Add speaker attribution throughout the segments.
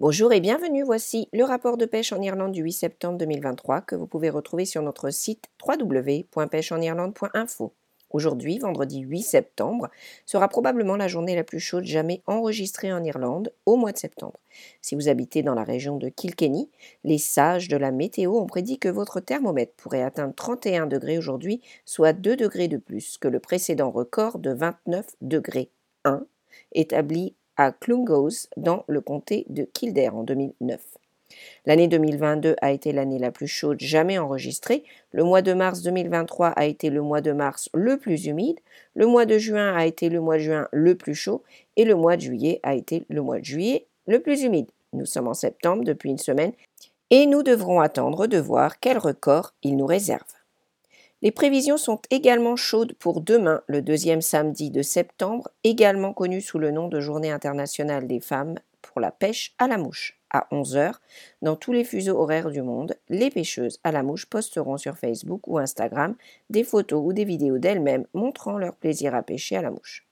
Speaker 1: Bonjour et bienvenue, voici le rapport de pêche en Irlande du 8 septembre 2023 que vous pouvez retrouver sur notre site www.pêcheenirlande.info. Aujourd'hui, vendredi 8 septembre, sera probablement la journée la plus chaude jamais enregistrée en Irlande au mois de septembre. Si vous habitez dans la région de Kilkenny, les sages de la météo ont prédit que votre thermomètre pourrait atteindre 31 degrés aujourd'hui, soit 2 degrés de plus que le précédent record de 29 degrés 1 établi à Clungos dans le comté de Kildare en 2009. L'année 2022 a été l'année la plus chaude jamais enregistrée. Le mois de mars 2023 a été le mois de mars le plus humide. Le mois de juin a été le mois de juin le plus chaud. Et le mois de juillet a été le mois de juillet le plus humide. Nous sommes en septembre depuis une semaine et nous devrons attendre de voir quel record il nous réserve. Les prévisions sont également chaudes pour demain, le deuxième samedi de septembre, également connu sous le nom de Journée internationale des femmes pour la pêche à la mouche. À 11h, dans tous les fuseaux horaires du monde, les pêcheuses à la mouche posteront sur Facebook ou Instagram des photos ou des vidéos d'elles-mêmes montrant leur plaisir à pêcher à la mouche.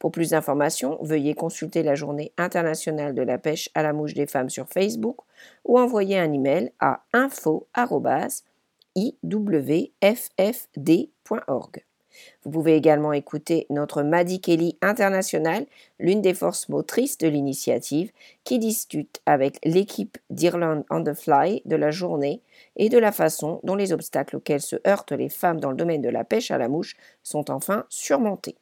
Speaker 1: Pour plus d'informations, veuillez consulter la Journée internationale de la pêche à la mouche des femmes sur Facebook ou envoyer un email à info@ iwffd.org. Vous pouvez également écouter notre Maddie Kelly International, l'une des forces motrices de l'initiative, qui discute avec l'équipe d'Irlande on the Fly de la journée et de la façon dont les obstacles auxquels se heurtent les femmes dans le domaine de la pêche à la mouche sont enfin surmontés.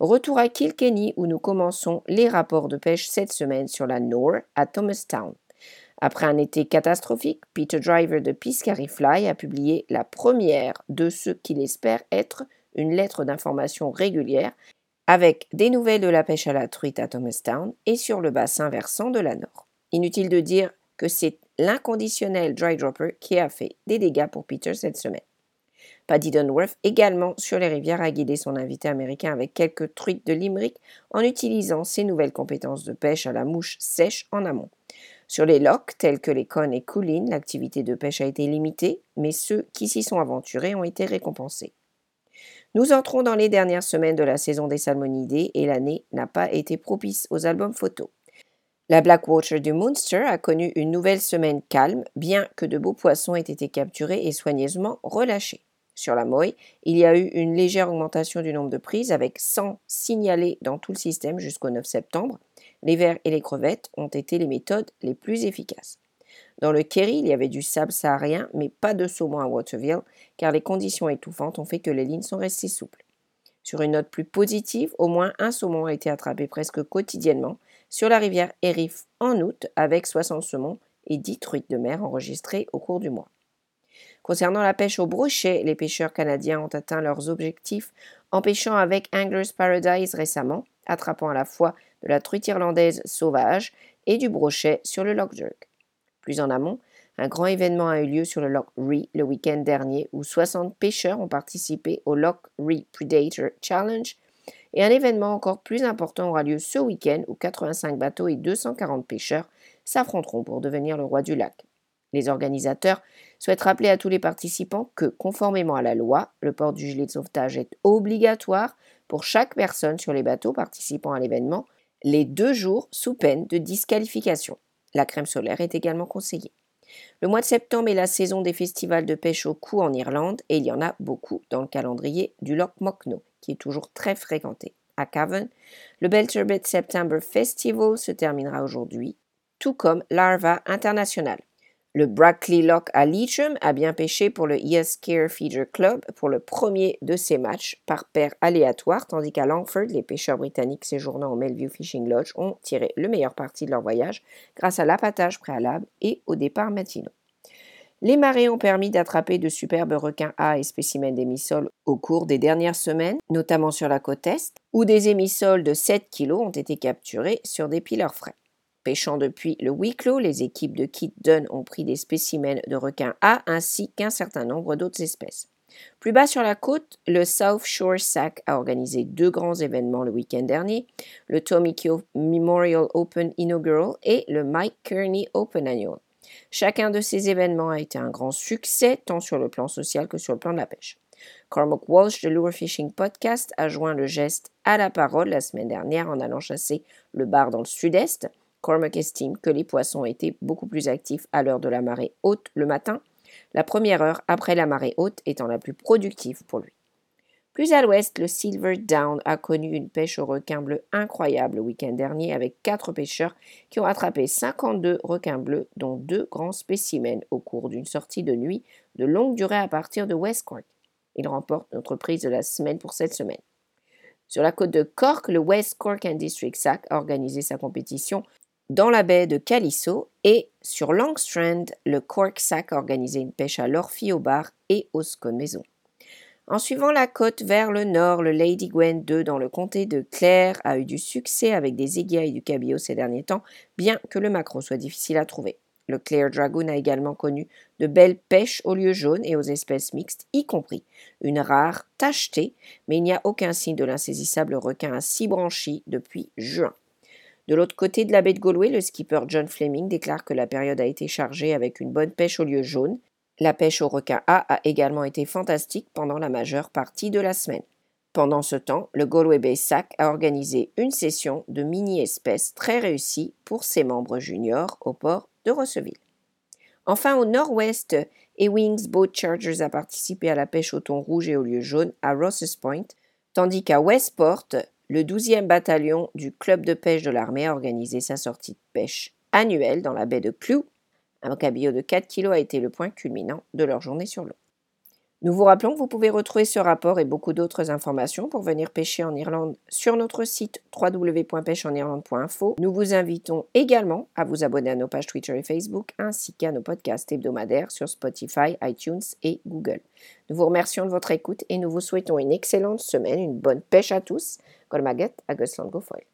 Speaker 1: Retour à Kilkenny où nous commençons les rapports de pêche cette semaine sur la Nore à Thomastown. Après un été catastrophique, Peter Driver de Piscary Fly a publié la première de ce qu'il espère être une lettre d'information régulière avec des nouvelles de la pêche à la truite à Thomastown et sur le bassin versant de la Nord. Inutile de dire que c'est l'inconditionnel dry dropper qui a fait des dégâts pour Peter cette semaine. Paddy Dunworth également sur les rivières a guidé son invité américain avec quelques truites de Limerick en utilisant ses nouvelles compétences de pêche à la mouche sèche en amont. Sur les lochs tels que les Connes et Coolin, l'activité de pêche a été limitée, mais ceux qui s'y sont aventurés ont été récompensés. Nous entrons dans les dernières semaines de la saison des salmonidés et l'année n'a pas été propice aux albums photos. La Blackwater du Munster a connu une nouvelle semaine calme, bien que de beaux poissons aient été capturés et soigneusement relâchés. Sur la Moy, il y a eu une légère augmentation du nombre de prises, avec 100 signalés dans tout le système jusqu'au 9 septembre, les vers et les crevettes ont été les méthodes les plus efficaces. Dans le Kerry, il y avait du sable saharien, mais pas de saumon à Waterville, car les conditions étouffantes ont fait que les lignes sont restées souples. Sur une note plus positive, au moins un saumon a été attrapé presque quotidiennement sur la rivière Erif en août, avec 60 saumons et 10 truites de mer enregistrées au cours du mois. Concernant la pêche au brochet, les pêcheurs canadiens ont atteint leurs objectifs en pêchant avec Anglers Paradise récemment, attrapant à la fois de la truite irlandaise sauvage et du brochet sur le Loch Jerk. Plus en amont, un grand événement a eu lieu sur le Loch Ree le week-end dernier où 60 pêcheurs ont participé au Loch Ree Predator Challenge et un événement encore plus important aura lieu ce week-end où 85 bateaux et 240 pêcheurs s'affronteront pour devenir le roi du lac. Les organisateurs souhaitent rappeler à tous les participants que, conformément à la loi, le port du gilet de sauvetage est obligatoire pour chaque personne sur les bateaux participant à l'événement les deux jours sous peine de disqualification. La crème solaire est également conseillée. Le mois de septembre est la saison des festivals de pêche au cou en Irlande et il y en a beaucoup dans le calendrier du Loch Mochno, qui est toujours très fréquenté. À Cavan, le Belturbet September Festival se terminera aujourd'hui, tout comme l'Arva International. Le Brackley Lock à Leitrim a bien pêché pour le Yes Care Feeder Club pour le premier de ses matchs par paire aléatoire, tandis qu'à Langford, les pêcheurs britanniques séjournant au Melview Fishing Lodge ont tiré le meilleur parti de leur voyage grâce à l'appâtage préalable et au départ matinaux. Les marées ont permis d'attraper de superbes requins A et spécimens d'émissoles au cours des dernières semaines, notamment sur la côte est, où des émissoles de 7 kg ont été capturés sur des pileurs frais. Pêchant depuis le huis clos, les équipes de Kit Dunn ont pris des spécimens de requins A ainsi qu'un certain nombre d'autres espèces. Plus bas sur la côte, le South Shore Sac a organisé deux grands événements le week-end dernier, le Tomikyo Memorial Open Inaugural et le Mike Kearney Open Annual. Chacun de ces événements a été un grand succès, tant sur le plan social que sur le plan de la pêche. Cormac Walsh de Lure Fishing Podcast a joint le geste à la parole la semaine dernière en allant chasser le bar dans le sud-est Cormac estime que les poissons étaient beaucoup plus actifs à l'heure de la marée haute le matin, la première heure après la marée haute étant la plus productive pour lui. Plus à l'ouest, le Silver Down a connu une pêche au requin bleu incroyable le week-end dernier avec quatre pêcheurs qui ont attrapé 52 requins bleus, dont deux grands spécimens au cours d'une sortie de nuit de longue durée à partir de West Cork. Il remporte notre prise de la semaine pour cette semaine. Sur la côte de Cork, le West Cork and District SAC a organisé sa compétition dans la baie de Calisso et sur Longstrand, le Cork SAC a organisé une pêche à l'Orphy au bar et au Scone Maison. En suivant la côte vers le nord, le Lady Gwen II dans le comté de Clare a eu du succès avec des aiguilles et du cabillaud ces derniers temps, bien que le macro soit difficile à trouver. Le Clare Dragoon a également connu de belles pêches aux lieux jaunes et aux espèces mixtes, y compris une rare tachetée, mais il n'y a aucun signe de l'insaisissable requin à six branchies depuis juin. De l'autre côté de la baie de Galway, le skipper John Fleming déclare que la période a été chargée avec une bonne pêche aux lieux jaunes, la pêche au requin A a également été fantastique pendant la majeure partie de la semaine. Pendant ce temps, le Galway Bay SAC a organisé une session de mini-espèces très réussie pour ses membres juniors au port de Rosseville. Enfin, au nord-ouest, Ewings Boat Chargers a participé à la pêche au thon rouge et au lieu jaune à Rosses Point, tandis qu'à Westport, le 12e bataillon du club de pêche de l'armée a organisé sa sortie de pêche annuelle dans la baie de Clew un cabillaud de 4 kg a été le point culminant de leur journée sur l'eau. Nous vous rappelons que vous pouvez retrouver ce rapport et beaucoup d'autres informations pour venir pêcher en Irlande sur notre site www.pêcheenirlande.info. Nous vous invitons également à vous abonner à nos pages Twitter et Facebook ainsi qu'à nos podcasts hebdomadaires sur Spotify, iTunes et Google. Nous vous remercions de votre écoute et nous vous souhaitons une excellente semaine, une bonne pêche à tous. Colmaget, Agusland Gofoil.